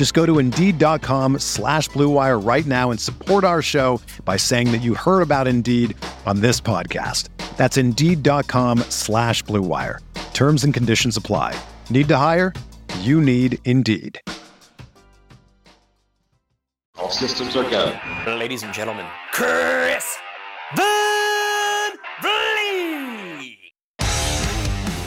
Just go to Indeed.com slash BlueWire right now and support our show by saying that you heard about Indeed on this podcast. That's Indeed.com slash BlueWire. Terms and conditions apply. Need to hire? You need Indeed. All systems are go. Ladies and gentlemen, Chris Van Vliet.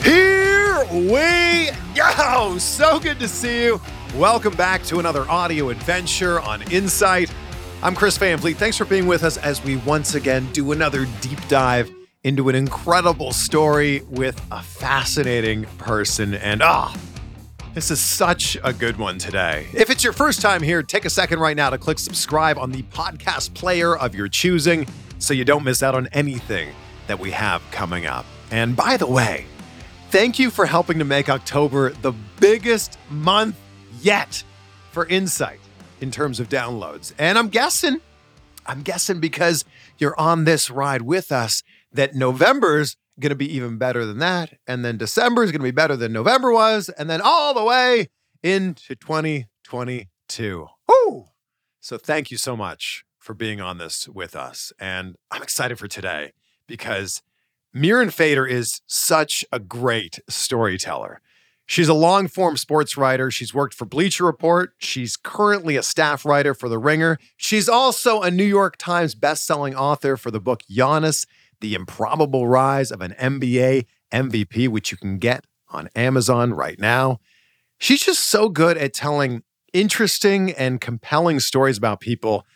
Here we go. So good to see you. Welcome back to another audio adventure on Insight. I'm Chris Van. Thanks for being with us as we once again do another deep dive into an incredible story with a fascinating person. And ah, this is such a good one today. If it's your first time here, take a second right now to click subscribe on the podcast player of your choosing so you don't miss out on anything that we have coming up. And by the way, thank you for helping to make October the biggest month yet for Insight in terms of downloads. And I'm guessing, I'm guessing because you're on this ride with us that November's going to be even better than that. And then December is going to be better than November was. And then all the way into 2022. Woo! So thank you so much for being on this with us. And I'm excited for today because Mirin Fader is such a great storyteller. She's a long form sports writer. She's worked for Bleacher Report. She's currently a staff writer for The Ringer. She's also a New York Times bestselling author for the book Giannis The Improbable Rise of an NBA MVP, which you can get on Amazon right now. She's just so good at telling interesting and compelling stories about people.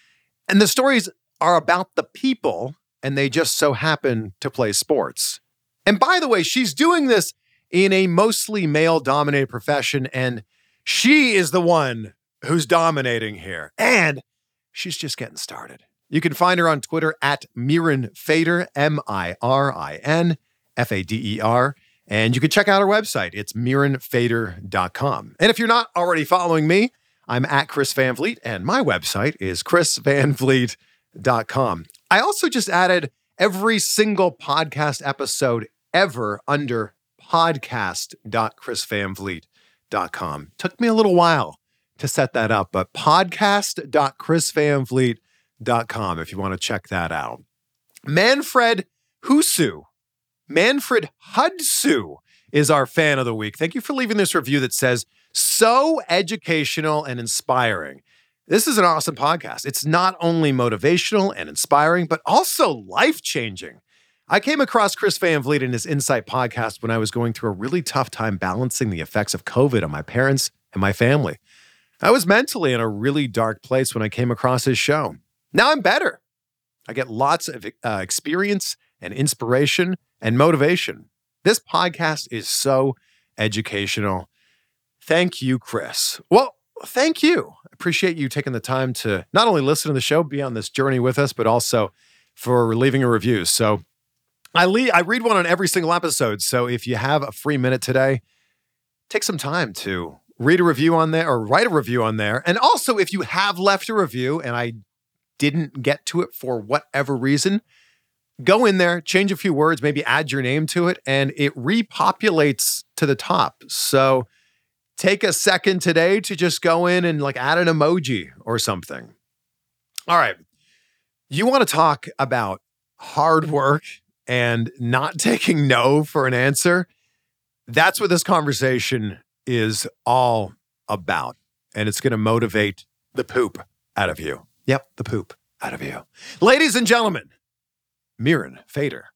And the stories are about the people, and they just so happen to play sports. And by the way, she's doing this in a mostly male dominated profession, and she is the one who's dominating here. And she's just getting started. You can find her on Twitter at Mirin Fader, M I R I N F A D E R. And you can check out her website. It's mirinfader.com. And if you're not already following me, I'm at Chris Van Vliet, and my website is chrisvanvliet.com. I also just added every single podcast episode ever under podcast.chrisvanvliet.com. Took me a little while to set that up, but podcast.chrisvanvliet.com if you want to check that out. Manfred Husu, Manfred Hudsu is our fan of the week. Thank you for leaving this review that says, so educational and inspiring. This is an awesome podcast. It's not only motivational and inspiring, but also life changing. I came across Chris Van Vliet in his Insight podcast when I was going through a really tough time balancing the effects of COVID on my parents and my family. I was mentally in a really dark place when I came across his show. Now I'm better. I get lots of uh, experience and inspiration and motivation. This podcast is so educational. Thank you, Chris. Well, thank you. Appreciate you taking the time to not only listen to the show, be on this journey with us, but also for leaving a review. So I leave, I read one on every single episode. So if you have a free minute today, take some time to read a review on there or write a review on there. And also, if you have left a review and I didn't get to it for whatever reason, go in there, change a few words, maybe add your name to it, and it repopulates to the top. So take a second today to just go in and like add an emoji or something. All right. You want to talk about hard work and not taking no for an answer. That's what this conversation is all about. And it's going to motivate the poop out of you. Yep, the poop out of you. Ladies and gentlemen, Mirin Fader.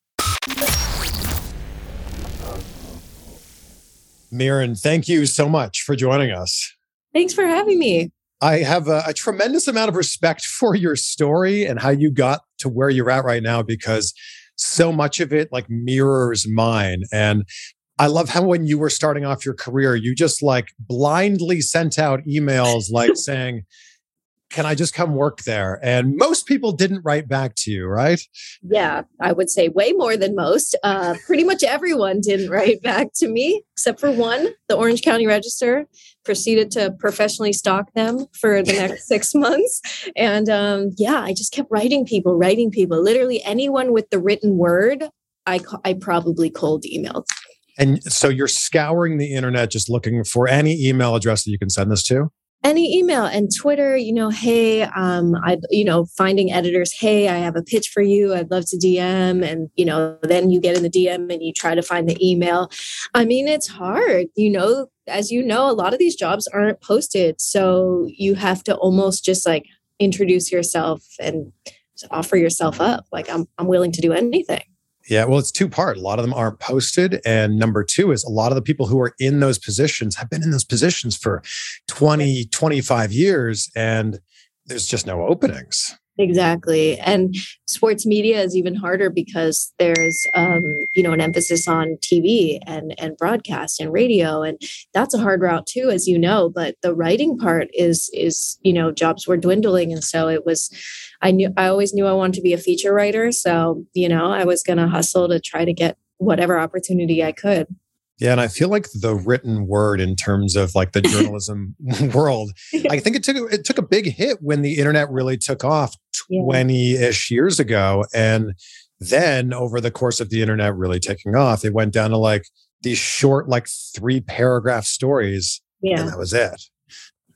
Mirin, thank you so much for joining us. Thanks for having me. I have a, a, tremendous amount of respect for your story and how you got to where you're at right now because so much of it like mirrors mine. And I love how when you were starting off your career, you just like blindly sent out emails like saying, can I just come work there? And most people didn't write back to you, right? Yeah, I would say way more than most. Uh, pretty much everyone didn't write back to me, except for one, the Orange County Register. Proceeded to professionally stalk them for the next six months. And um, yeah, I just kept writing people, writing people. Literally anyone with the written word, I, I probably cold emailed. And so you're scouring the internet just looking for any email address that you can send this to? Any email and twitter you know hey um i you know finding editors hey i have a pitch for you i'd love to dm and you know then you get in the dm and you try to find the email. I mean it's hard you know as you know a lot of these jobs aren't posted so you have to almost just like introduce yourself and offer yourself up. Like i'm i'm willing to do anything yeah, well, it's two part. A lot of them aren't posted. And number two is a lot of the people who are in those positions have been in those positions for 20, 25 years, and there's just no openings. Exactly. And sports media is even harder because there's um, you know, an emphasis on TV and and broadcast and radio. And that's a hard route too, as you know. But the writing part is is, you know, jobs were dwindling. And so it was I knew I always knew I wanted to be a feature writer. So, you know, I was gonna hustle to try to get whatever opportunity I could. Yeah, and I feel like the written word in terms of like the journalism world, I think it took it took a big hit when the internet really took off 20-ish years ago and then over the course of the internet really taking off, it went down to like these short like 3 paragraph stories yeah. and that was it.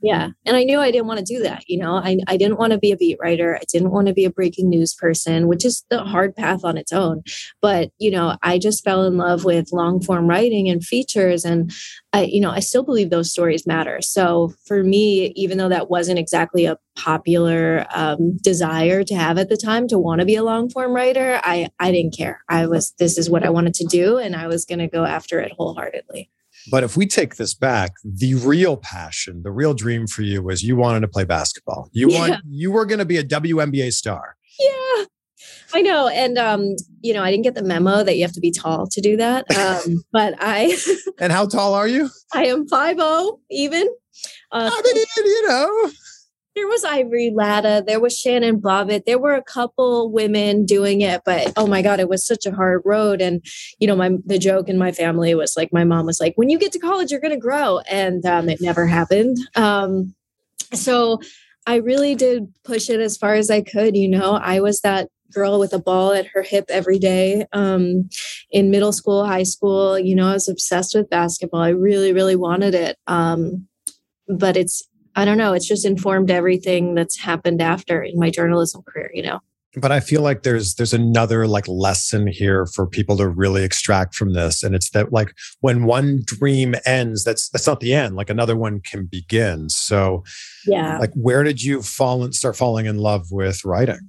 Yeah. And I knew I didn't want to do that. You know, I, I didn't want to be a beat writer. I didn't want to be a breaking news person, which is the hard path on its own. But, you know, I just fell in love with long form writing and features. And I, you know, I still believe those stories matter. So for me, even though that wasn't exactly a popular um, desire to have at the time to want to be a long form writer, I, I didn't care. I was, this is what I wanted to do. And I was going to go after it wholeheartedly. But if we take this back, the real passion, the real dream for you was you wanted to play basketball. You yeah. want you were going to be a WNBA star. Yeah. I know. And um, you know, I didn't get the memo that you have to be tall to do that. Um, but I And how tall are you? I am 5'0 even. Uh, I mean, you know there was Ivory Latta, there was Shannon Bobbitt, there were a couple women doing it, but oh my god, it was such a hard road. And you know, my the joke in my family was like, my mom was like, "When you get to college, you're gonna grow," and um, it never happened. Um, so I really did push it as far as I could. You know, I was that girl with a ball at her hip every day um, in middle school, high school. You know, I was obsessed with basketball. I really, really wanted it. Um, but it's I don't know, it's just informed everything that's happened after in my journalism career, you know. But I feel like there's there's another like lesson here for people to really extract from this. And it's that like when one dream ends, that's that's not the end. Like another one can begin. So yeah. Like where did you fall and start falling in love with writing?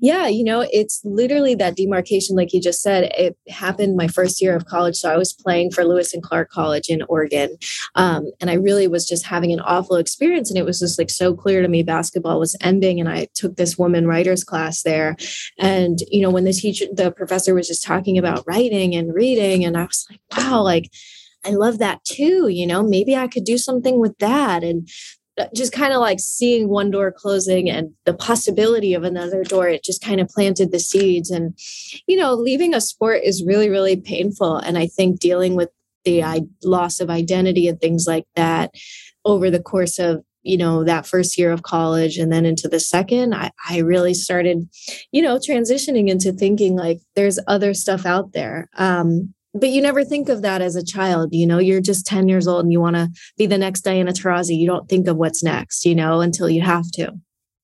Yeah, you know, it's literally that demarcation, like you just said. It happened my first year of college. So I was playing for Lewis and Clark College in Oregon. Um, and I really was just having an awful experience. And it was just like so clear to me basketball was ending. And I took this woman writers class there. And, you know, when the teacher, the professor was just talking about writing and reading, and I was like, wow, like, I love that too. You know, maybe I could do something with that. And just kind of like seeing one door closing and the possibility of another door it just kind of planted the seeds. And you know leaving a sport is really really painful. And i think dealing with the loss of identity and things like that over the course of you know that first year of college and then into the second I, I really started you know transitioning into thinking like there's other stuff out there. Um but you never think of that as a child you know? You're just 10 years old and you want to be the next diana taurasi. You don't think of what's next you know until you have to.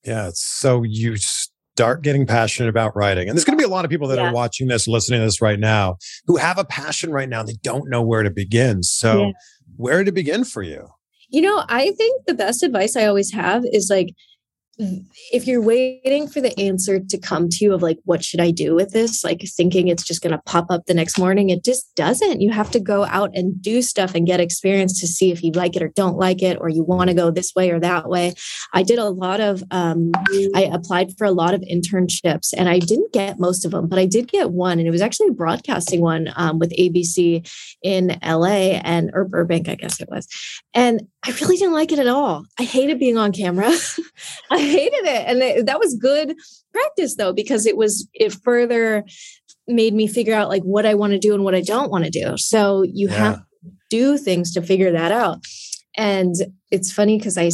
Yeah so you start getting passionate about writing. And there's going to be a lot of people that yeah. are watching this listening to this right now who have a passion right now. They don't know where to begin. So yeah. where to begin for you? You know i think the best advice i always have is like if you're waiting for the answer to come to you of like what should i do with this? Like thinking it's just going to pop up the next morning it just doesn't. You have to go out and do stuff and get experience to see if you like it or don't like it or you want to go this way or that way. I did a lot of um, i applied for a lot of internships and i didn't get most of them but i did get one and it was actually a broadcasting one um, with abc in la and or burbank i guess it was. And i really didn't like it at all. I hated being on camera hated it. And it, that was good practice though, because it was, it further made me figure out like what I want to do and what I don't want to do. So you yeah. have to do things to figure that out. And it's funny because I,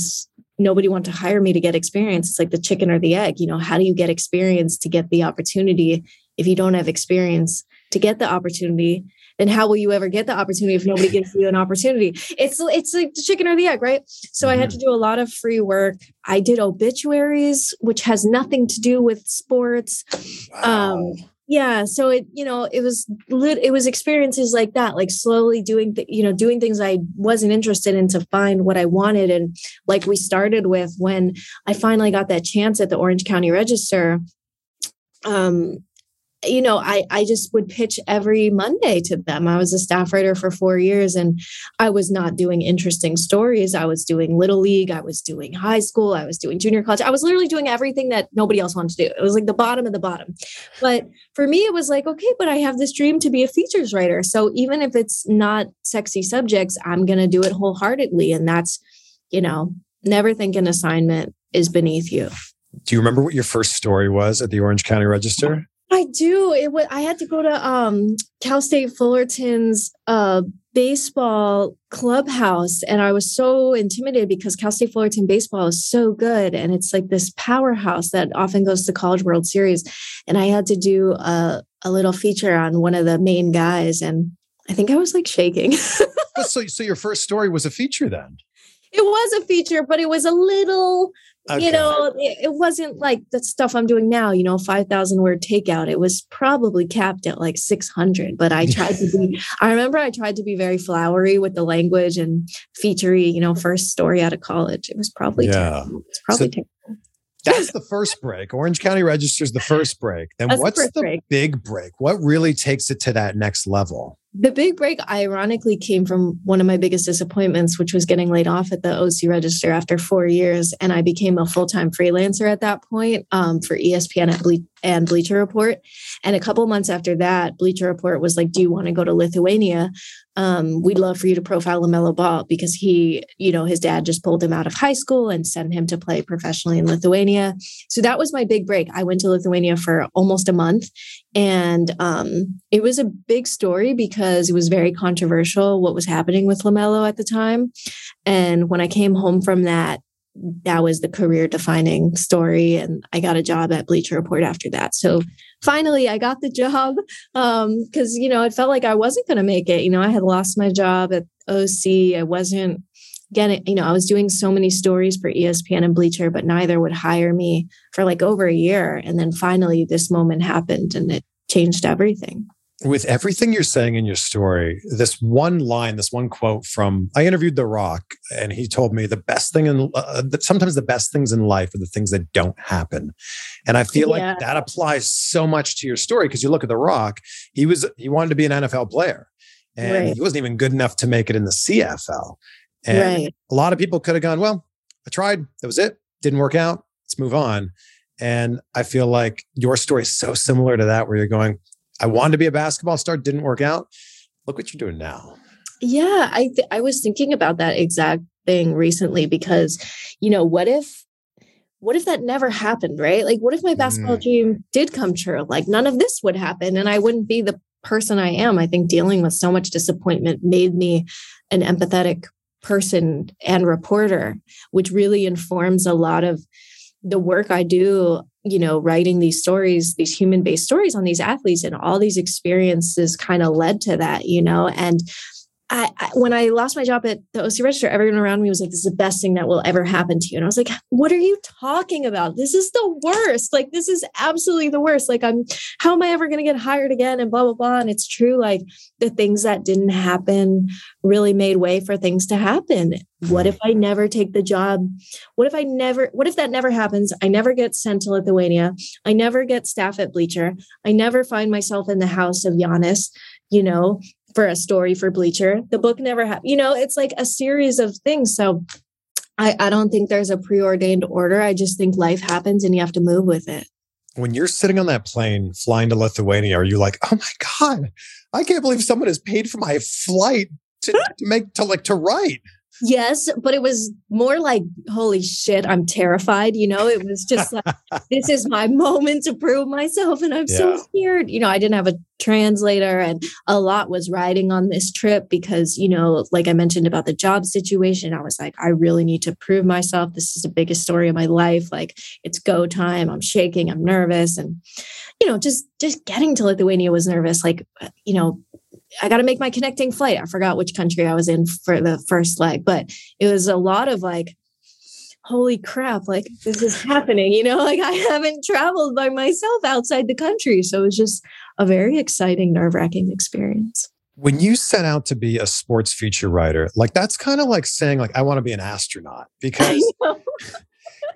nobody wanted to hire me to get experience. It's like the chicken or the egg. You know, how do you get experience to get the opportunity if you don't have experience to get the opportunity? Then how will you ever get the opportunity if nobody gives you an opportunity? It's it's like the chicken or the egg, right? So mm-hmm. I had to mm-hmm. do a lot of free work. I did obituaries, which has nothing to do with sports. Wow. Um, yeah so it you know it was lit it was experiences like that like slowly doing th- you know doing things i wasn't interested in to find what i wanted and like we started with when i finally got that chance at the orange county register um you know, I, I just would pitch every Monday to them. I was a staff writer for four years and I was not doing interesting stories. I was doing little league, I was doing high school, I was doing junior college. I was literally doing everything that nobody else wanted to do. It was like the bottom of the bottom. But for me, it was like, okay, but I have this dream to be a features writer. So even if it's not sexy subjects, I'm going to do it wholeheartedly. And that's, you know, never think an assignment is beneath you. Do you remember what your first story was at the Orange County Register? I do. It was. I had to go to um, Cal State Fullerton's uh, baseball clubhouse, and I was so intimidated because Cal State Fullerton baseball is so good, and it's like this powerhouse that often goes to College World Series. And I had to do a, a little feature on one of the main guys, and I think I was like shaking. so, so your first story was a feature then? It was a feature, but it was a little Okay. You know, it, it, wasn't like the stuff I'm doing now, you know, 5,000 word takeout. It was probably capped at like 600, but I tried to be, I remember I tried to be very flowery with the language and featurey, you know, first story out of college. It was probably, yeah. Terrible. It was probably so, terrible. That's the first break. Orange County Register is the first break. Then That's what's the, the break. big break? What really takes it to that next level? The big break, ironically, came from one of my biggest disappointments, which was getting laid off at the OC Register after four years. And I became a full time freelancer at that point um, for ESPN Ble- and Bleacher Report. And a couple months after that, Bleacher Report was like, Do you want to go to Lithuania? Um, we'd love for you to profile LaMelo Ball because he, you know, his dad just pulled him out of high school and sent him to play professionally in Lithuania. So that was my big break. I went to Lithuania for almost a month and um, it was a big story because it was very controversial what was happening with LaMelo at the time. And when I came home from that, that was the career defining story. And I got a job at Bleacher Report after that. So finally, I got the job because, um, you know, it felt like I wasn't going to make it. You know, I had lost my job at OC. I wasn't getting, you know, I was doing so many stories for ESPN and Bleacher, but neither would hire me for like over a year. And then finally, this moment happened and it changed everything. With everything you're saying in your story, this one line, this one quote from I interviewed The Rock, and he told me the best thing in uh, sometimes the best things in life are the things that don't happen, and I feel yeah. like that applies so much to your story because you look at The Rock, he was he wanted to be an NFL player, and right. he wasn't even good enough to make it in the CFL, and right. a lot of people could have gone, well, I tried, that was it, didn't work out, let's move on. And I feel like your story is so similar to that, where you're going, I wanted to be a basketball star, didn't work out. Look what you're doing now. Yeah, I th- I was thinking about that exact thing recently because, you know, what if what if that never happened, right? Like what if my basketball mm. dream did come true? Like none of this would happen and I wouldn't be the person I am. I think dealing with so much disappointment made me an empathetic person and reporter, which really informs a lot of the work I do, you know, writing these stories, these human based stories on these athletes. And all these experiences kind of led to that, you know, and I, I, when I lost my job at the OC Register, everyone around me was like, "This is the best thing that will ever happen to you." And I was like, "What are you talking about? This is the worst. Like, this is absolutely the worst. Like, I'm how am I ever going to get hired again?" And blah blah blah. And it's true. Like, the things that didn't happen really made way for things to happen. What if I never take the job? What if I never? What if that never happens? I never get sent to Lithuania. I never get staff at Bleacher. I never find myself in the house of Giannis. You know, for a story for Bleacher. The book never happened. You know, it's like a series of things. So I, I don't think there's a preordained order. I just think life happens and you have to move with it. When you're sitting on that plane flying to Lithuania, are you like, oh my God, I can't believe someone has paid for my flight to, to make to like to write? Yes, but it was more like, holy shit, I'm terrified. You know, it was just like, this is my moment to prove myself. And I'm yeah. so scared. You know, I didn't have a translator and a lot was riding on this trip because, you know, like I mentioned about the job situation, I was like, I really need to prove myself. This is the biggest story of my life. Like it's go time. I'm shaking. I'm nervous. And, you know, just, just getting to Lithuania was nervous. Like, uh, you know, I got to make my connecting flight. I forgot which country I was in for the first leg, but it was a lot of like, holy crap, like this is happening, you know, like I haven't traveled by myself outside the country. So it was just a very exciting, nerve wracking experience. When you set out to be a sports feature writer, like that's kind of like saying, like, I want to be an astronaut because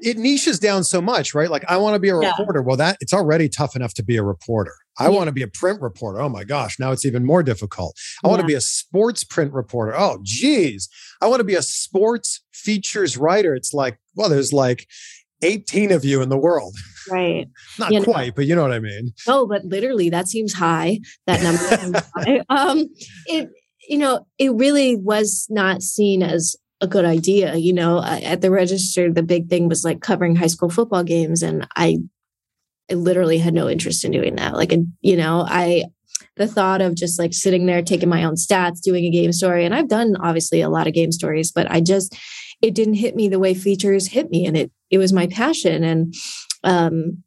it niches down so much, right? Like I want to be a reporter. Yeah. Well, that it's already tough enough to be a reporter. I yeah. want to be a print reporter. Oh my gosh, now it's even more difficult. I yeah. want to be a sports print reporter. Oh geez, I want to be a sports features writer. It's like, well, there's like 18 of you in the world. Right. Not you quite, know. but you know what I mean. No, but literally that seems high. That number high. Um, it you know, it really was not seen as a good idea. You know, at the register, the big thing was like covering high school football games, and I, I literally had no interest in doing that. Like, you know, I the thought of just like sitting there taking my own stats, doing a game story, and I've done obviously a lot of game stories, but I just it didn't hit me the way features hit me, and it it was my passion, and um,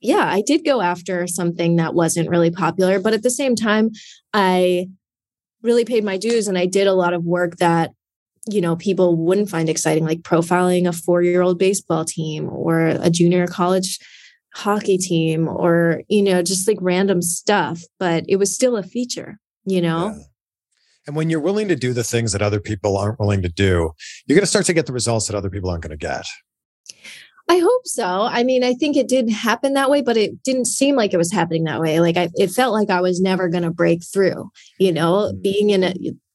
yeah, I did go after something that wasn't really popular, but at the same time, I really paid my dues and I did a lot of work that you know people wouldn't find exciting like profiling a four-year-old baseball team or a junior college hockey team or you know just like random stuff but it was still a feature you know yeah. and when you're willing to do the things that other people aren't willing to do you're going to start to get the results that other people aren't going to get I hope so. I mean, I think it did happen that way, but it didn't seem like it was happening that way. Like I, it felt like I was never going to break through. You know, mm. being in a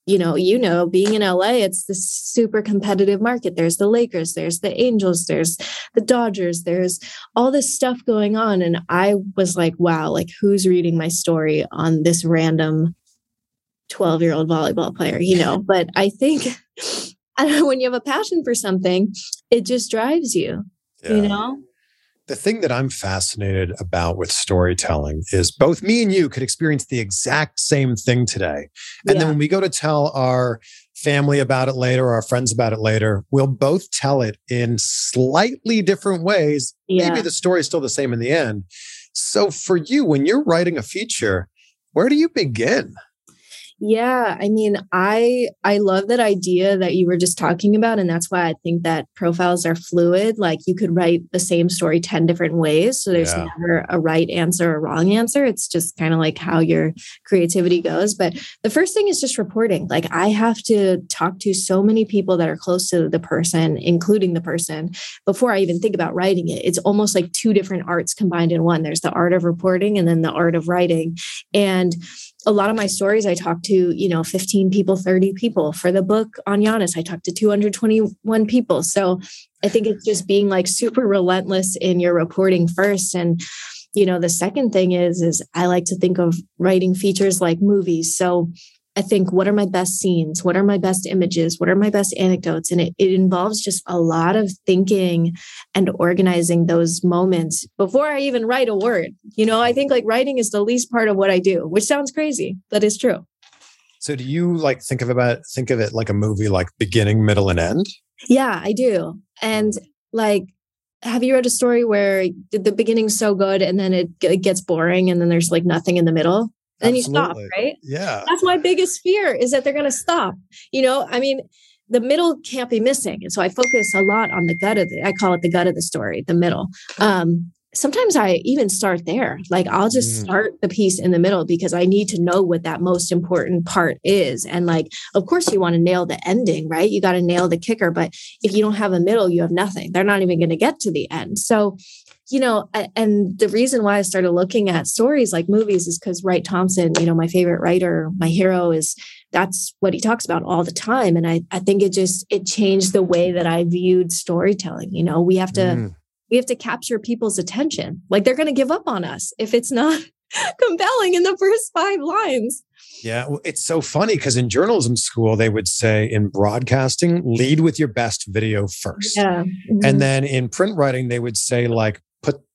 you know, you know, being in LA, it's this super competitive market. There's the Lakers, there's the Angels, there's the Dodgers, there's all this stuff going on. And I was like, wow, like who's reading my story on this random 12 year old volleyball player, you know? But I think I don't know, when you have a passion for something, it just drives you, yeah. you know? The thing that I'm fascinated about with storytelling is both me and you could experience the exact same thing today. And yeah. then when we go to tell our family about it later or our friends about it later, we'll both tell it in slightly different ways. Yeah. Maybe the story is still the same in the end. So for you, when you're writing a feature, where do you begin? Yeah, I mean, I I love that idea that you were just talking about and that's why I think that profiles are fluid. Like you could write the same story 10 different ways, so there's yeah. never a right answer or wrong answer. It's just kind of like how your creativity goes, but the first thing is just reporting. Like I have to talk to so many people that are close to the person, including the person, before I even think about writing it. It's almost like two different arts combined in one. There's the art of reporting and then the art of writing. And a lot of my stories, I talked to, you know, 15 people, 30 people. For the book on Giannis, I talked to 221 people. So I think it's just being like super relentless in your reporting first. And, you know, the second thing is, is I like to think of writing features like movies. So I think, what are my best scenes? What are my best images? What are my best anecdotes? And it, it involves just a lot of thinking and organizing those moments before I even write a word. You know, I think like writing is the least part of what I do, which sounds crazy, but it's true. So do you like think of about think of it like a movie like beginning, middle, and end? Yeah, I do. And mm. like have you read a story where the beginning's so good and then it, it gets boring and then there's like nothing in the middle? Then you stop, right? Yeah. That's my biggest fear is that they're going to stop. You know, I mean, the middle can't be missing. And so I focus a lot on the gut of the, I call it the gut of the story, the middle. Um, sometimes I even start there. Like I'll just mm. start the piece in the middle because I need to know what that most important part is. And like, of course, you want to nail the ending, right? You got to nail the kicker. But if you don't have a middle, you have nothing. They're not even going to get to the end. So, you know, and the reason why I started looking at stories like movies is because Wright Thompson, you know, my favorite writer, my hero is that's what he talks about all the time. And I, I think it just it changed the way that I viewed storytelling. You know, we have to mm we have to capture people's attention. Like they're going to give up on us if it's not compelling in the first five lines. Yeah, well, it's so funny because in journalism school, they would say in broadcasting, lead with your best video first. Yeah. Mm-hmm. And then in print writing, they would say, like,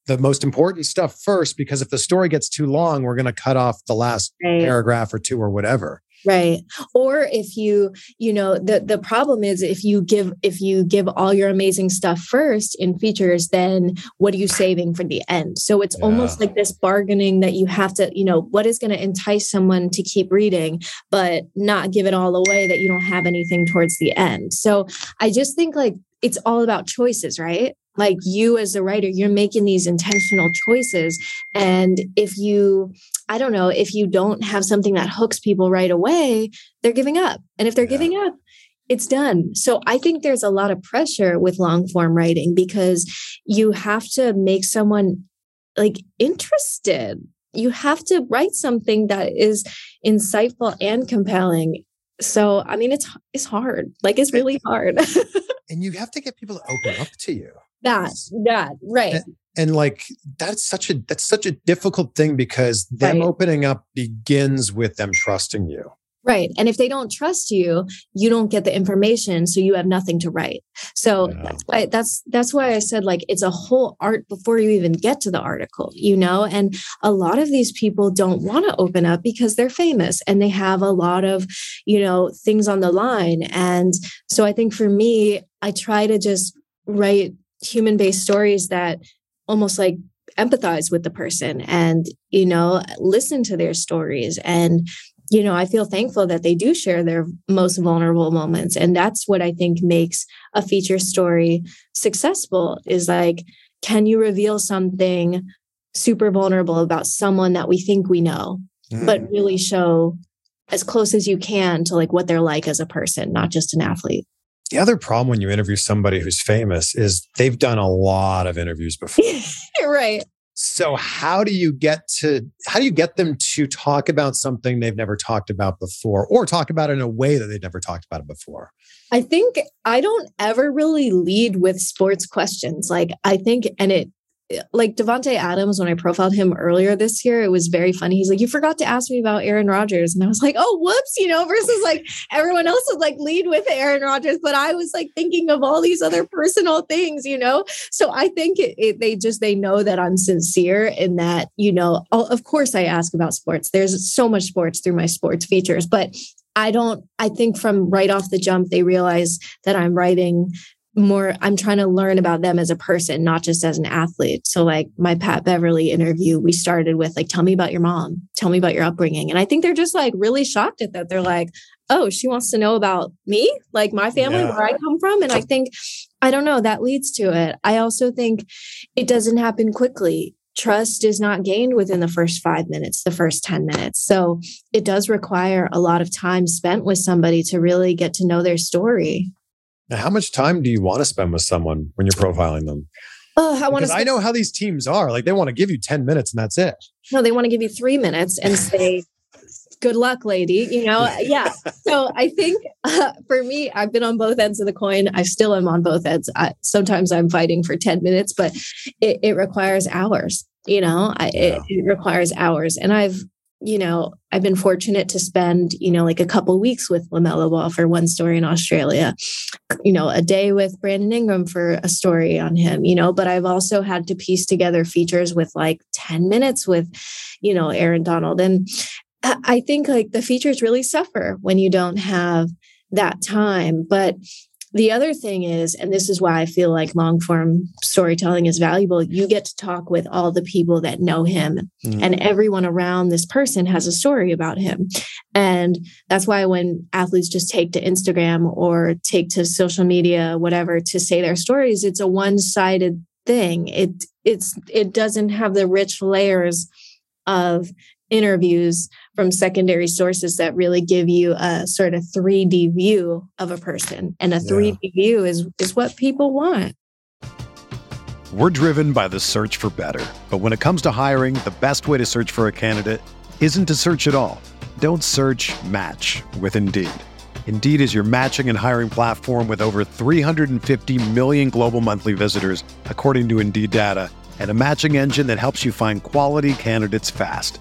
the most important stuff first because if the story gets too long, we're going to cut off the last right. paragraph or two or whatever. Right. Or if you you know the the problem is if you give if you give all your amazing stuff first in features then what are you saving for the end? So it's yeah. almost like this bargaining that you have to you know what is going to entice someone to keep reading but not give it all away that you don't have anything towards the end? So i just think like it's all about choices right like you as a writer you're making these intentional choices. And if you i don't know if you don't have something that hooks people right away they're giving up. And if they're yeah. giving up it's done. So i think there's a lot of pressure with long form writing because you have to make someone like interested. You have to write something that is insightful and compelling. So i mean it's it's hard. Like it's really hard. And you have to get people to open up to you that that right. And, and, like that's such a that's such a difficult thing because them right. opening up begins with them trusting you. Right and if they don't trust you you don't get the information so you have nothing to write. So yeah. that's why that's that's why i said like it's a whole art before you even get to the article you know? And a lot of these people don't want to open up because they're famous and they have a lot of you know things on the line. And so i think for me i try to just write human based stories that almost like empathize with the person and you know listen to their stories. And you know i feel thankful that they do share their most vulnerable moments. And that's what i think makes a feature story successful is like can you reveal something super vulnerable about someone that we think we know mm. but really show as close as you can to like what they're like as a person not just an athlete the other problem when you interview somebody who's famous is they've done a lot of interviews before. right. So how do you get to how do you get them to talk about something they've never talked about before or talk about it in a way that they've never talked about it before? I think I don't ever really lead with sports questions. Like I think and it Eh, like Davante Adams, when I profiled him earlier this year, it was very funny. He's like, "You forgot to ask me about Aaron Rodgers," and I was like, "Oh, whoops!" You know, versus like everyone else would like lead with Aaron Rodgers, but I was like thinking of all these other personal things, you know. So I think it, it, they just they know that I'm sincere in that, you know. Oh, of course, I ask about sports. There's so much sports through my sports features, but I don't, I think from right off the jump, they realize that I'm writing more i'm trying to learn about them as a person not just as an athlete. So like my Pat Beverley interview we started with like tell me about your mom. Tell me about your upbringing. And i think they're just like really shocked at that. They're like oh she wants to know about me? Like my family yeah. where i come from? And i think i don't know that leads to it. I also think it doesn't happen quickly. Trust is not gained within the first five minutes, the first 10 minutes. So it does require a lot of time spent with somebody to really get to know their story. Now, how much time do you want to spend with someone when you're profiling them? Oh, I want to. I know how these teams are. Like they want to give you ten minutes and that's it. No, they want to give you three minutes and say, "Good luck, lady." You know, yeah. So I think uh, for me, I've been on both ends of the coin. I still am on both ends. I, sometimes I'm fighting for ten minutes, but it, it requires hours. You know, I, yeah. it, it requires hours, and I've you know, I've been fortunate to spend, you know, like a couple weeks with LaMelo Ball for one story in Australia, you know, a day with Brandon Ingram for a story on him, you know, but I've also had to piece together features with like 10 minutes with, you know, Aaron Donald. And I think like the features really suffer when you don't have that time. But the other thing is, and this is why I feel like long form storytelling is valuable, you get to talk with all the people that know him, mm. and everyone around this person has a story about him. And that's why when athletes just take to Instagram or take to social media, whatever, to say their stories, it's a one sided thing. It it's it doesn't have the rich layers of interviews from secondary sources that really give you a sort of 3D view of a person. And a 3D yeah. view is is what people want. We're driven by the search for better. But when it comes to hiring, the best way to search for a candidate isn't to search at all. Don't search, match with Indeed. Indeed is your matching and hiring platform with over 350 million global monthly visitors, according to Indeed data, and a matching engine that helps you find quality candidates fast.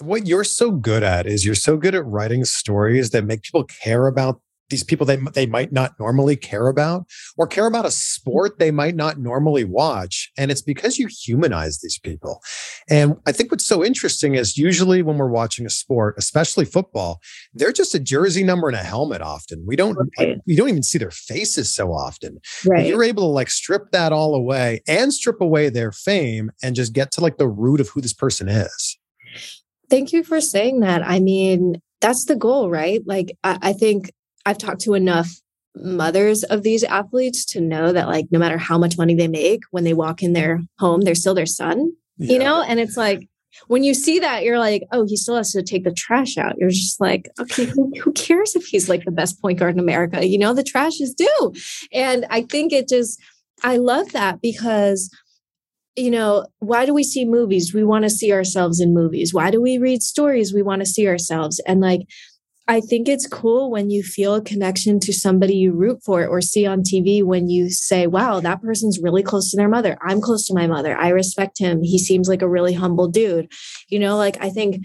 what you're so good at is you're so good at writing stories that make people care about these people they, they might not normally care about or care about a mm-hmm. sport they might not normally watch and it's because you humanize these people. And i think what's so interesting is usually when we're watching a sport especially football they're just a jersey number and a helmet often. We don't right. we don't even see their faces so often. Right. you're able to like strip that all away and strip away their fame and just get to like the root of who this person is Thank you for saying that. I mean, that's the goal, right? Like, I, I think I've talked to enough mothers of these athletes to know that, like, no matter how much money they make, when they walk in their home, they're still their son, yeah. you know? And it's like, when you see that, you're like, oh, he still has to take the trash out. You're just like, okay, who, who, cares if he's like the best point guard in America? You know, the trash is due. And I think it just, I love that because you know, why do we see movies? We want to see ourselves in movies. Why do we read stories? We want to see ourselves. And like, I think it's cool when you feel a connection to somebody you root for or see on TV when you say, wow, that person's really close to their mother. I'm close to my mother. I respect him. He seems like a really humble dude. You know, like I think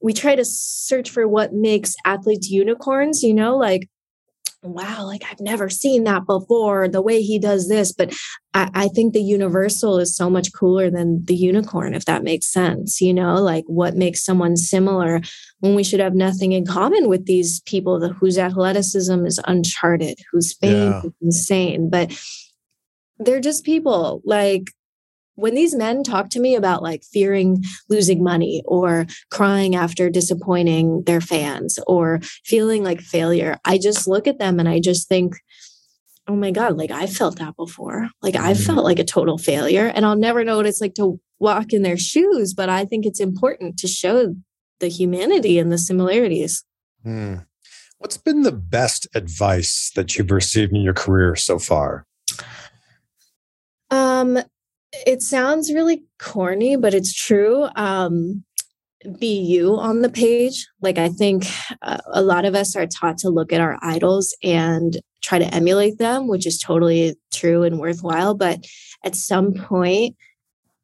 we try to search for what makes athletes unicorns, you know, like wow, like I've never seen that before, the way he does this. But I, I, think the universal is so much cooler than the unicorn, if that makes sense. You know, like what makes someone similar when we should have nothing in common with these people the, whose athleticism is uncharted, whose fame yeah. is insane. But they're just people like when these men talk to me about like fearing losing money or crying after disappointing their fans or feeling like failure, I just look at them and I just think, oh my God, like I felt that before. Like I mm-hmm. felt like a total failure and I'll never know what it's like to walk in their shoes. But I think it's important to show the humanity and the similarities. Hmm. What's been the best advice that you've received in your career so far? Um, it sounds really corny, but it's true. Um, be you on the page. Like, I think uh, a lot of us are taught to look at our idols and try to emulate them, which is totally true and worthwhile. But at some point,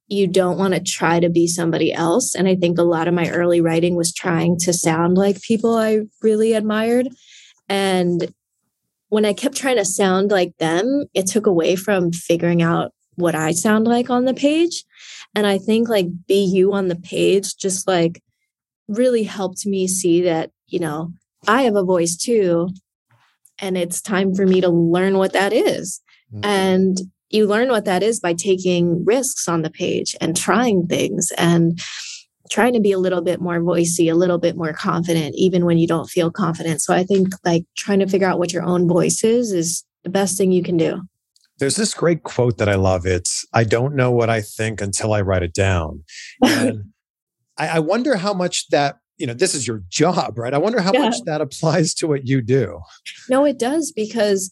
you don't want to try to be somebody else. And I think a lot of my early writing was trying to sound like people I really admired. And when I kept trying to sound like them, it took away from figuring out what I sound like on the page. And I think like be you on the page just like really helped me see that, you know, I have a voice too. And it's time for me to learn what that is. Mm-hmm. And you learn what that is by taking risks on the page and trying things and trying to be a little bit more voicey, a little bit more confident, even when you don't feel confident. So I think like trying to figure out what your own voice is is the best thing you can do. There's this great quote that I love. It's, I don't know what I think until I write it down. And I, I wonder how much that you know, this is your job, right? I wonder how Yeah. much that applies to what you do. No, it does because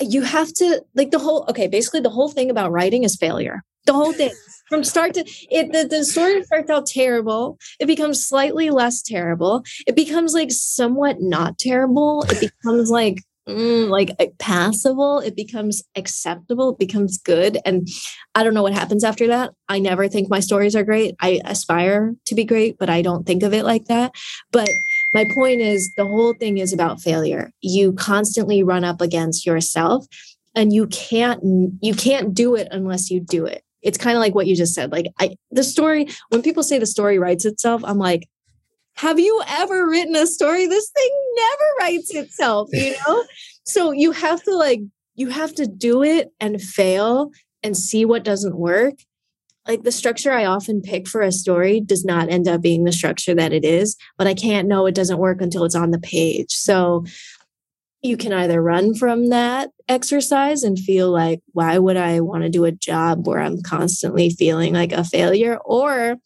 you have to like the whole okay, basically the whole thing about writing is failure. The whole thing from start to it the, the story starts out terrible. It becomes slightly less terrible. It becomes like somewhat not terrible. It becomes like mm, like uh, passable. It becomes acceptable. It becomes good. And I don't know what happens after that. I never think my stories are great. I aspire to be great, but I don't think of it like that. But my point is the whole thing is about failure you constantly run up against yourself and you can't you can't do it unless you do it it's kind of like what you just said like i the story when people say the story writes itself i'm like have you ever written a story this thing never writes itself you know so you have to like you have to do it and fail and see what doesn't work like the structure I often pick for a story does not end up being the structure that it is, but I can't know it doesn't work until it's on the page. So you can either run from that exercise and feel like, why would I want to do a job where I'm constantly feeling like a failure? Or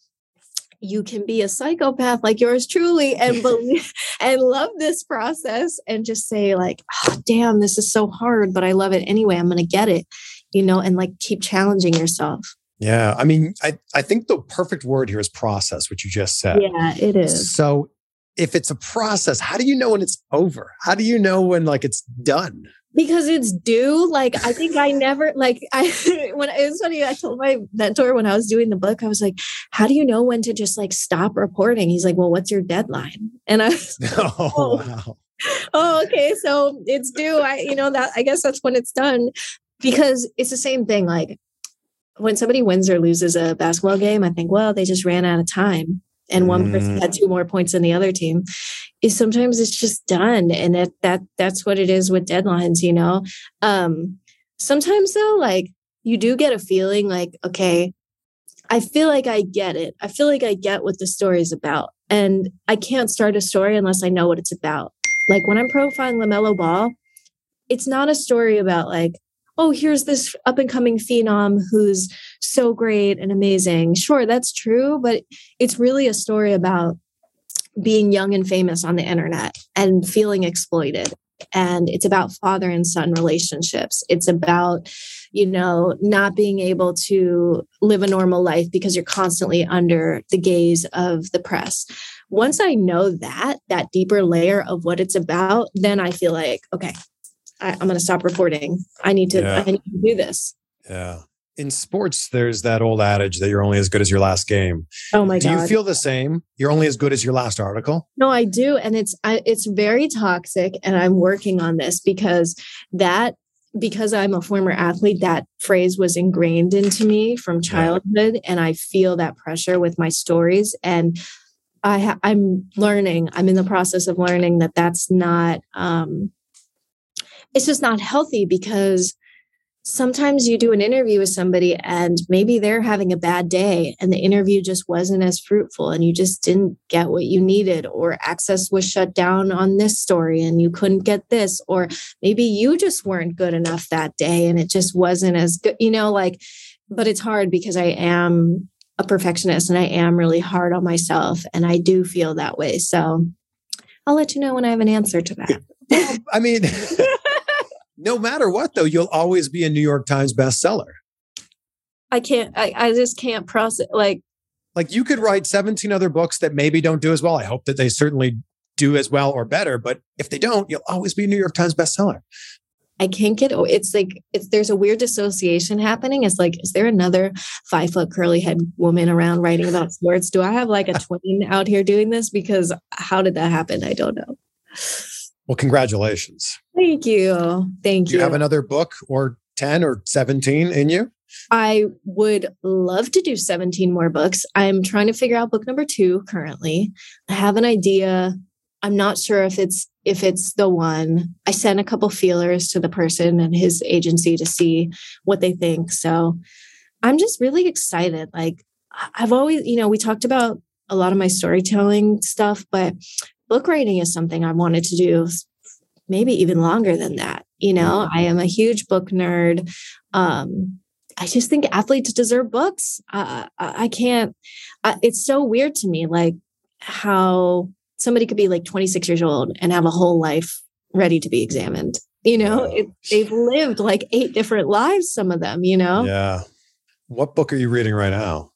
you can be a psychopath like yours truly and believe and love this process and just say like oh, damn this is so hard but i love it anyway i'm gonna get it you know and like keep challenging yourself Yeah. I mean, I, I think the perfect word here is process, which you just said. Yeah, it is. So if it's a process, how do you know when it's over? How do you know when like it's done? Because it's due. Like I think I never like I when it was funny, I told my mentor when I was doing the book, I was like, How do you know when to just like stop reporting? He's like, Well, what's your deadline? And I was Oh, Oh. wow. oh, okay. So it's due. I, you know, that I guess that's when it's done because it's the same thing. Like when somebody wins or loses a basketball game, I think, well, they just ran out of time and one person Mm. had two more points than the other team. Is sometimes it's just done. And that, that, that's what it is with deadlines, you know? Um, sometimes though, like you do get a feeling like, okay, I feel like I get it. I feel like I get what the story is about. And I can't start a story unless I know what it's about. Like when I'm profiling LaMelo Ball, it's not a story about like, oh, here's this up and coming phenom who's so great and amazing. Sure, that's true, but it's really a story about being young and famous on the internet and feeling exploited. And it's about father and son relationships. It's about, you know, not being able to live a normal life because you're constantly under the gaze of the press. Once I know that, that deeper layer of what it's about, then I feel like, okay, I, I'm going to stop reporting. I need to, Yeah. I need to do this. Yeah. In sports, there's that old adage that you're only as good as your last game. Oh my do God. Do you feel the same? You're only as good as your last article? No, I do, and it's I, it's very toxic, and I'm working on this because that because I'm a former athlete, that phrase was ingrained into me from childhood, and I feel that pressure with my stories, and I ha- I'm learning. I'm in the process of learning that that's not. Um, it's just not healthy because sometimes you do an interview with somebody and maybe they're having a bad day and the interview just wasn't as fruitful and you just didn't get what you needed or access was shut down on this story and you couldn't get this or maybe you just weren't good enough that day and it just wasn't as good you know like but it's hard because I am a perfectionist and I am really hard on myself and I do feel that way so I'll let you know when I have an answer to that. I mean, no matter what, though, you'll always be a New York Times bestseller. I can't I, I just can't process like Like you could write 17 other books that maybe don't do as well. I hope that they certainly do as well or better. But if they don't, you'll always be a New York Times bestseller. I can't get oh, it's like it's there's a weird dissociation happening. It's like, is there another five foot curly head woman around writing about sports? Do I have like a twin out here doing this? Because how did that happen? I don't know. Well, congratulations. Thank you. Thank you. Do you you. have another book or 10 or 17 in you? I would love to do 17 more books. I'm trying to figure out book number two currently. I have an idea. I'm not sure if it's if it's the one. I sent a couple feelers to the person and his agency to see what they think. So I'm just really excited. Like I've always, you know, we talked about a lot of my storytelling stuff, but book writing is something I wanted to do maybe even longer than that. You know, I am a huge book nerd. Um, I just think athletes deserve books. Uh, I I can't. Uh, it's so weird to me. Like how somebody could be like 26 years old and have a whole life ready to be examined. You know, it, they've lived like eight different lives, some of them, you know? Yeah. What book are you reading right now?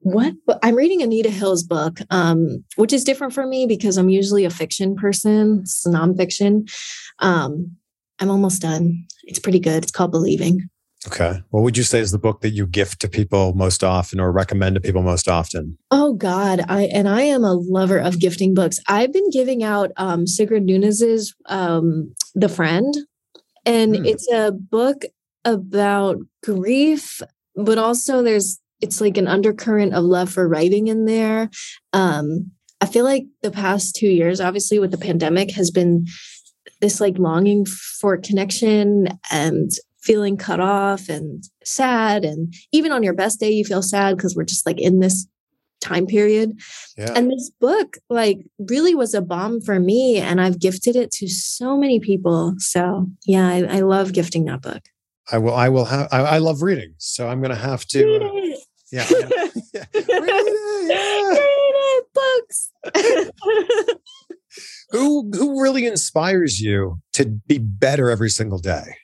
What? I'm reading Anita Hill's book, um, which is different for me because I'm usually a fiction person, it's nonfiction. Um, I'm almost done. It's pretty good. It's called Believing. Okay. What would you say is the book that you gift to people most often or recommend to people most often? Oh God, I and I am a lover of gifting books. I've been giving out um Sigrid Nunez's um The Friend, and Hmm. it's a book about grief, but also there's it's like an undercurrent of love for writing in there. Um, I feel like the past two years, obviously with the pandemic, has been this like longing for connection and feeling cut off and sad and even on your best day you feel sad because we're just like in this time period Yeah. and this book like really was a balm for me and i've gifted it to so many people so yeah i, I love gifting that book I will. I will have. I, I love reading, so I'm going to have to. Read yeah. yeah. Read it, yeah. Read it, books Who who really inspires you to be better every single day?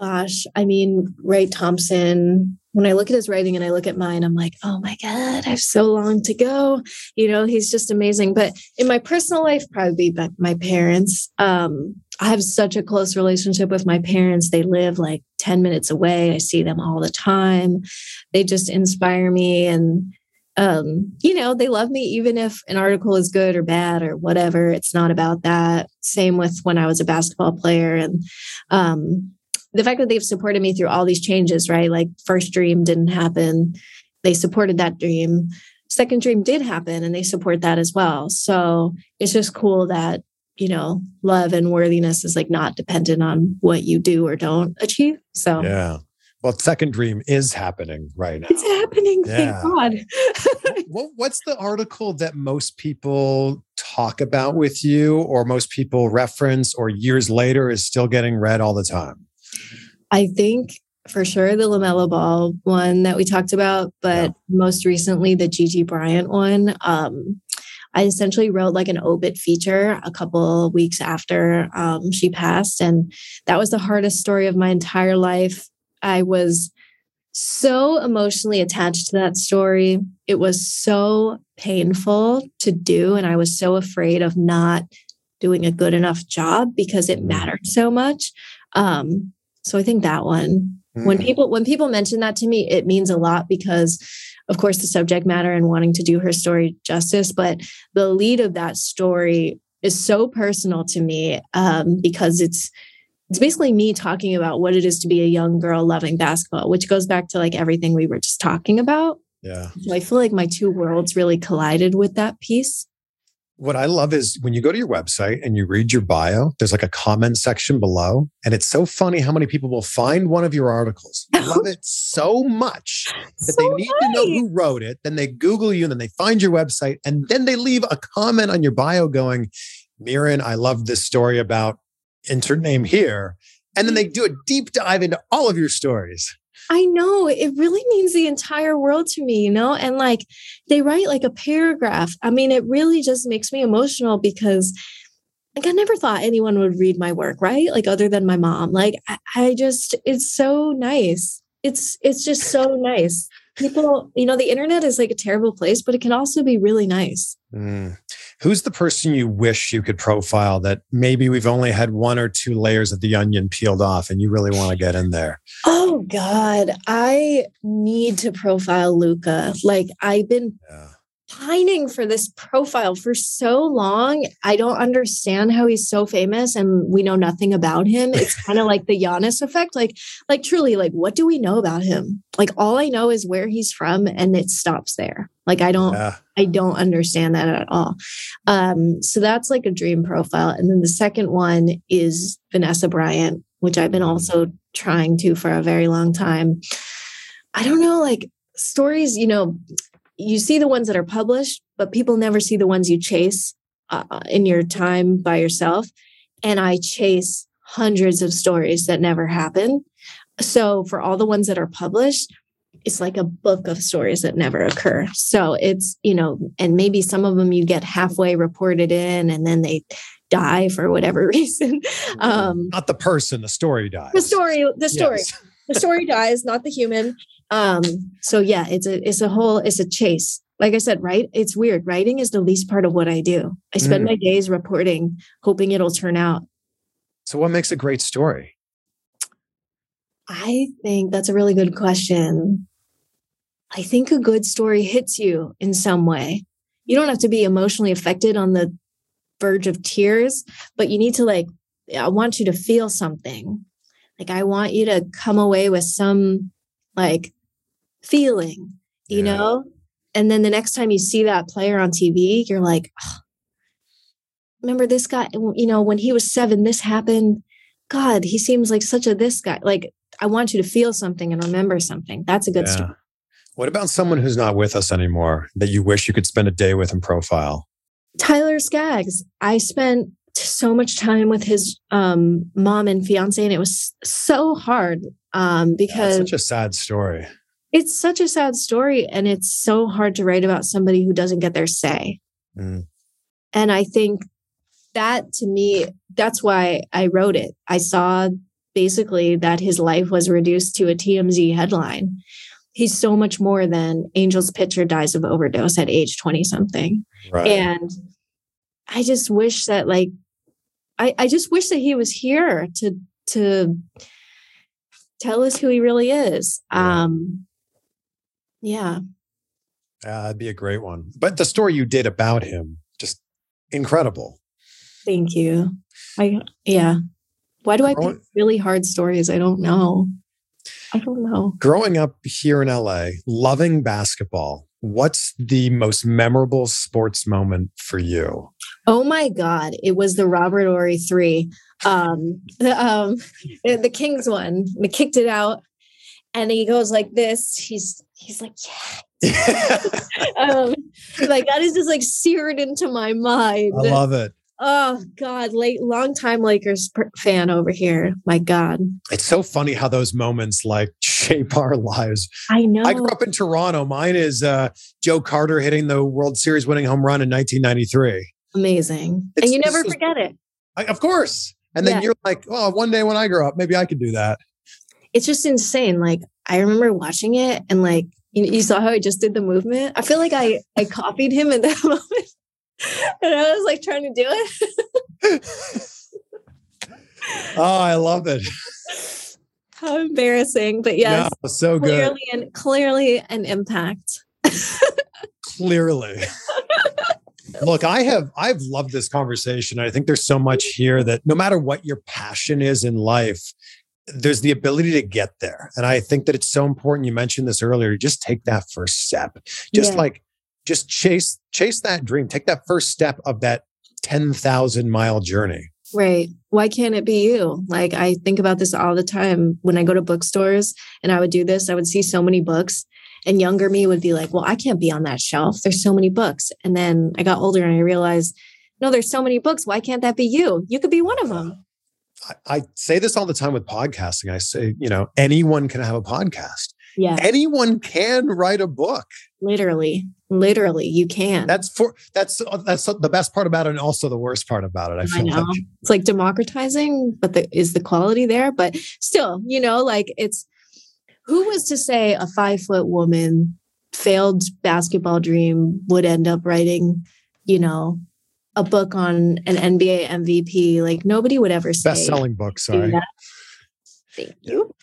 gosh i mean Wright Thompson when i look at his writing and i look at mine i'm like oh my god i have so long to go you know he's just amazing but in my personal life probably my parents um i have such a close relationship with my parents they live like 10 minutes away i see them all the time they just inspire me and um you know they love me even if an article is good or bad or whatever it's not about that same with when i was a basketball player and um the fact that they've supported me through all these changes, right? Like first dream didn't happen. They supported that dream. Second dream did happen and they support that as well. So it's just cool that, you know, love and worthiness is like not dependent on what you do or don't achieve. So Yeah. Well, second dream is happening right now. it's happening. Yeah. Thank God. what, what's the article that most people talk about with you, or most people reference, or years later is still getting read all the time? I think for sure the LaMelo Ball one that we talked about, but Yeah. most recently the Gigi Bryant one. Um, I essentially wrote like an obit feature a couple weeks after um, she passed, and that was the hardest story of my entire life. I was so emotionally attached to that story. It was so painful to do, and I was so afraid of not doing a good enough job because it Mm. mattered so much. Um, so I think that one. When Mm. people when people mention that to me, it means a lot because of course the subject matter and wanting to do her story justice, but the lead of that story is so personal to me um, because it's it's basically me talking about what it is to be a young girl loving basketball, which goes back to like everything we were just talking about. yeah. So I feel like my two worlds really collided with that piece. What I love is when you go to your website and you read your bio, there's like a comment section below. And it's so funny how many people will find one of your articles, I love it so much that they So need to know who wrote it. Then they Google you and then they find your website and then they leave a comment on your bio going, Mirin, I love this story about insert name here. And then they mm. do a deep dive into all of your stories. I know it really means the entire world to me, you know? And like they write like a paragraph. I mean, it really just makes me emotional because like I never thought anyone would read my work, right? Like other than my mom. Like I, I just it's so nice. It's it's just so nice. People, you know, the internet is like a terrible place, but it can also be really nice. Mm. Who's the person you wish you could profile that maybe we've only had one or two layers of the onion peeled off and you really want to get in there? Oh God, I need to profile Luka. Like I've been Yeah. pining for this profile for so long. I don't understand how he's so famous and we know nothing about him. It's kind of like the Giannis effect. Like, like truly, like what do we know about him? Like all I know is where he's from and it stops there. Like I don't Yeah. I don't understand that at all. Um, so that's like a dream profile. And then the second one is Vanessa Bryant, which I've been also trying to for a very long time. I don't know, like stories, you know, you see the ones that are published, but people never see the ones you chase uh, in your time by yourself. And I chase hundreds of stories that never happen. So for all the ones that are published, it's like a book of stories that never occur. So it's, you know, and maybe some of them you get halfway reported in and then they die for whatever reason. Um, Not the person, the story dies. the story, the story, Yes. the story dies, not the human. Um, so yeah, it's a, it's a whole, it's a chase. Like I said, right? It's weird. Writing is the least part of what I do. I spend Mm. my days reporting, hoping it'll turn out. So, what makes a great story? I think that's a really good question. I think a good story hits you in some way. You don't have to be emotionally affected on the verge of tears, but you need to like, I want you to feel something. Like, I want you to come away with some like feeling, you Yeah. know? And then the next time you see that player on TV, you're like, "Oh, remember this guy, you know, when he was seven, this happened. God, he seems like such a this guy. Like, I want you to feel something and remember something. That's a good Yeah. story. What about someone who's not with us anymore that you wish you could spend a day with in profile? Tyler Skaggs. I spent so much time with his um, mom and fiance, and it was so hard um, Yeah, because it's such a sad story. it's such a sad story, and it's so hard to write about somebody who doesn't get their say. Mm. And I think that to me, that's why I wrote it. I saw basically that his life was reduced to a TMZ headline. He's so much more than Angel's pitcher dies of overdose at age 20 something. Right. And I just wish that like I, I just wish that he was here to to tell us who he really is. Yeah. Um yeah. Yeah, that'd be a great one. But the story you did about him, just incredible. Thank you. I yeah. Why do I pick really hard stories? I don't know. I don't know. Growing up here in LA, loving basketball, what's the most memorable sports moment for you? Oh my God. It was the Robert Horry three. Um the um the Kings one. They kicked it out. And he goes like this. He's he's like, yeah. um like that is just like seared into my mind. I love it. Oh God, late long time Lakers fan over here. My God. It's so funny how those moments like shape our lives. I know. I grew up in Toronto. Mine is uh, Joe Carter hitting the World Series winning home run in 1993. Amazing. It's- and you never forget it. I, of course. And then Yeah. you're like, oh, one day when I grow up, maybe I could do that. It's just insane. Like I remember watching it and like you, you saw how I just did the movement. I feel like I I copied him in that moment. and I was like trying to do it. oh, I love it. How embarrassing. But yes, Yeah, so good. clearly and clearly an impact. Clearly. Look, I have I've loved this conversation. I think there's so much here that no matter what your passion is in life, there's the ability to get there. And I think that it's so important. You mentioned this earlier. Just take that first step. Just Yeah. like just chase chase that dream. Take that first step of that 10,000 mile journey. Right. Why can't it be you? Like I think about this all the time when I go to bookstores and I would do this, I would see so many books and younger me would be like, "Well, I can't be on that shelf. There's so many books." And then I got older and I realized, "No, there's so many books. Why can't that be you? You could be one of them." I, I say this all the time with podcasting. I say, you know, anyone can have a podcast. Yeah. Anyone can write a book. Literally. Literally, you can. That's for that's uh, that's the best part about it, and also the worst part about it. I feel know. like It's like democratizing, but the, is the quality there? But still, you know, like it's who was to say a five foot woman failed basketball dream would end up writing, you know, a book on an NBA MVP? Like nobody would ever say best selling book. Sorry. Thank you.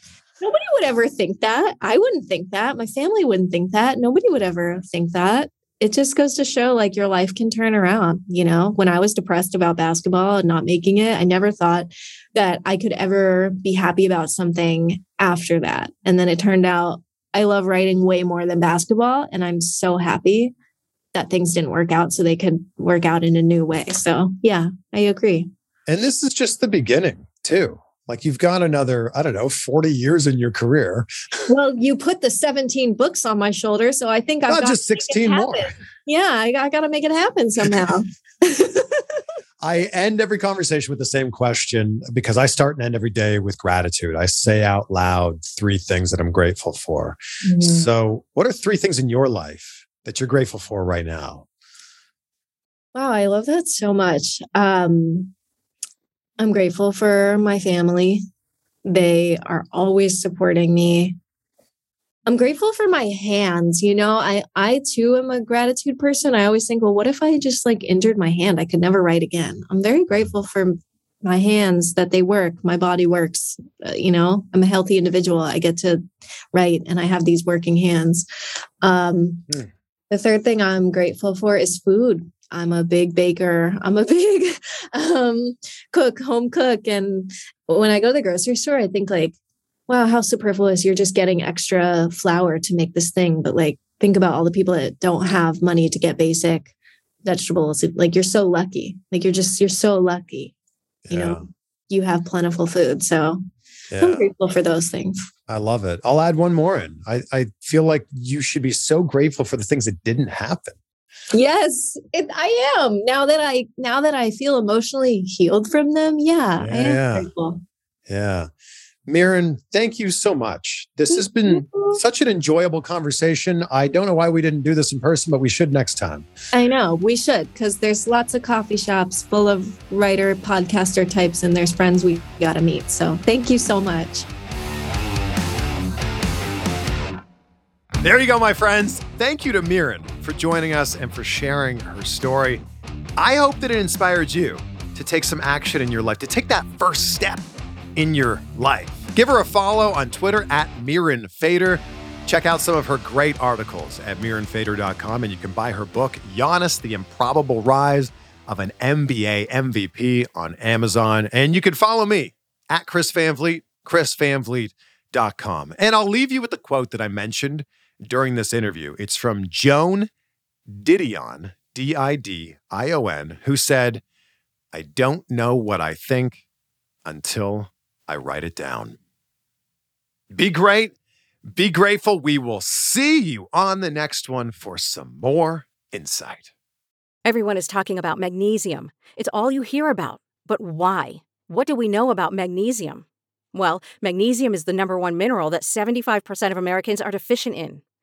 Nobody would ever think that. I wouldn't think that. My family wouldn't think that. Nobody would ever think that. It just goes to show like your life can turn around. You know, when I was depressed about basketball and not making it, I never thought that I could ever be happy about something after that. And then it turned out I love writing way more than basketball. And I'm so happy that things didn't work out so they could work out in a new way. So, yeah, I agree. And this is just the beginning, too. Like you've got another, I don't know, 40 years in your career. Well, you put the 17 books on my shoulder, so I think I've Not got just to make it 16 more. Yeah, I, I got to make it happen somehow. I end every conversation with the same question because I start and end every day with gratitude. I say out loud three things that I'm grateful for. Mm-hmm. So, what are three things in your life that you're grateful for right now? Wow, I love that so much. Um, I'm grateful for my family. They are always supporting me. I'm grateful for my hands. You know, I I too am a gratitude person. I always think, well, what if I just like injured my hand? I could never write again. I'm very grateful for my hands that they work. My body works. Uh, you know, I'm a healthy individual. I get to write, and I have these working hands. Um, hmm. The third thing I'm grateful for is food. I'm a big baker. I'm a big um, cook, home cook, and when I go to the grocery store, I think like wow, how superfluous. You're just getting extra flour to make this thing. But like, think about all the people that don't have money to get basic vegetables. Like, you're so lucky. Like, you're just, you're so lucky. You yeah. know, you have plentiful food. So yeah. I'm grateful for those things. I love it. I'll add one more in. I, I feel like you should be so grateful for the things that didn't happen. Yes, it, I am. Now that I now that I feel emotionally healed from them, yeah, yeah. I am grateful. Yeah. Mirin, thank you so much. This has been such an enjoyable conversation. I don't know why we didn't do this in person, but we should next time. I know we should because there's lots of coffee shops full of writer, podcaster types, and there's friends we got to meet. So thank you so much. There you go, my friends. Thank you to Mirin for joining us and for sharing her story. I hope that it inspired you to take some action in your life, to take that first step in your life. Give her a follow on Twitter at Mirin Fader. Check out some of her great articles at mirinfader.com, and you can buy her book, Giannis, The Improbable Rise of an NBA MVP on Amazon. And you can follow me at Chris Van Vliet, chrisvanvliet.com. And I'll leave you with the quote that I mentioned during this interview. It's from Joan Didion, D I D I O N, who said, I don't know what I think until I write it down. Be great. Be grateful. We will see you on the next one for some more insight. Everyone is talking about magnesium. It's all you hear about. But why? What do we know about magnesium? Well, magnesium is the number one mineral that 75% of Americans are deficient in.